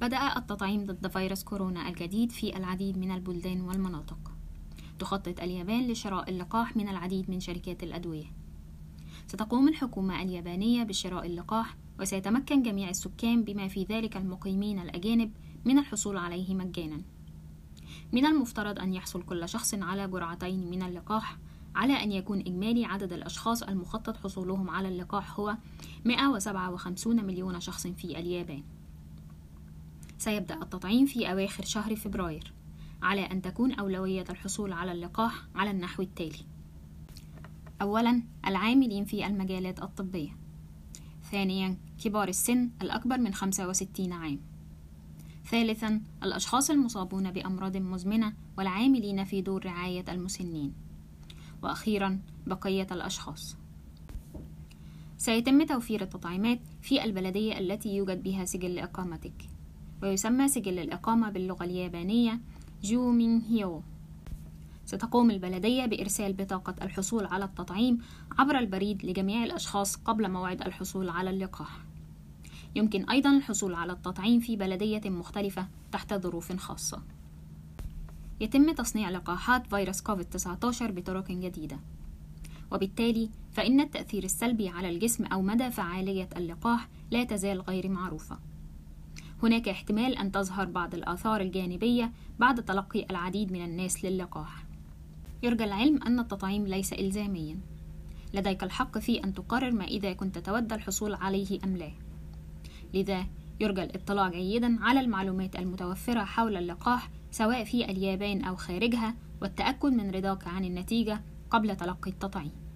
بدأ التطعيم ضد فيروس كورونا الجديد في العديد من البلدان والمناطق. تخطط اليابان لشراء اللقاح من العديد من شركات الأدوية. ستقوم الحكومة اليابانية بشراء اللقاح وسيتمكن جميع السكان بما في ذلك المقيمين الأجانب من الحصول عليه مجانا. من المفترض أن يحصل كل شخص على جرعتين من اللقاح على أن يكون إجمالي عدد الأشخاص المخطط حصولهم على اللقاح هو 157 مليون شخص في اليابان. سيبدأ التطعيم في أواخر شهر فبراير على أن تكون أولوية الحصول على اللقاح على النحو التالي. أولا العاملين في المجالات الطبية. ثانيا كبار السن الأكبر من 65 عام. ثالثا الأشخاص المصابون بأمراض مزمنة والعاملين في دور رعاية المسنين. وأخيرا بقية الأشخاص. سيتم توفير التطعيمات في البلدية التي يوجد بها سجل إقامتك. ويسمى سجل الإقامة باللغة اليابانية جو مين هيو. ستقوم البلدية بإرسال بطاقة الحصول على التطعيم عبر البريد لجميع الأشخاص قبل موعد الحصول على اللقاح. يمكن أيضا الحصول على التطعيم في بلدية مختلفة تحت ظروف خاصة. يتم تصنيع لقاحات فيروس كوفيد-19 بطرق جديدة. وبالتالي فإن التأثير السلبي على الجسم أو مدى فعالية اللقاح لا تزال غير معروفة. هناك احتمال أن تظهر بعض الآثار الجانبية بعد تلقي العديد من الناس للقاح. يرجى العلم أن التطعيم ليس إلزاميا. لديك الحق في أن تقرر ما إذا كنت تود الحصول عليه أم لا. لذا يرجى الاطلاع جيدا على المعلومات المتوفرة حول اللقاح سواء في اليابان أو خارجها والتأكد من رضاك عن النتيجة قبل تلقي التطعيم.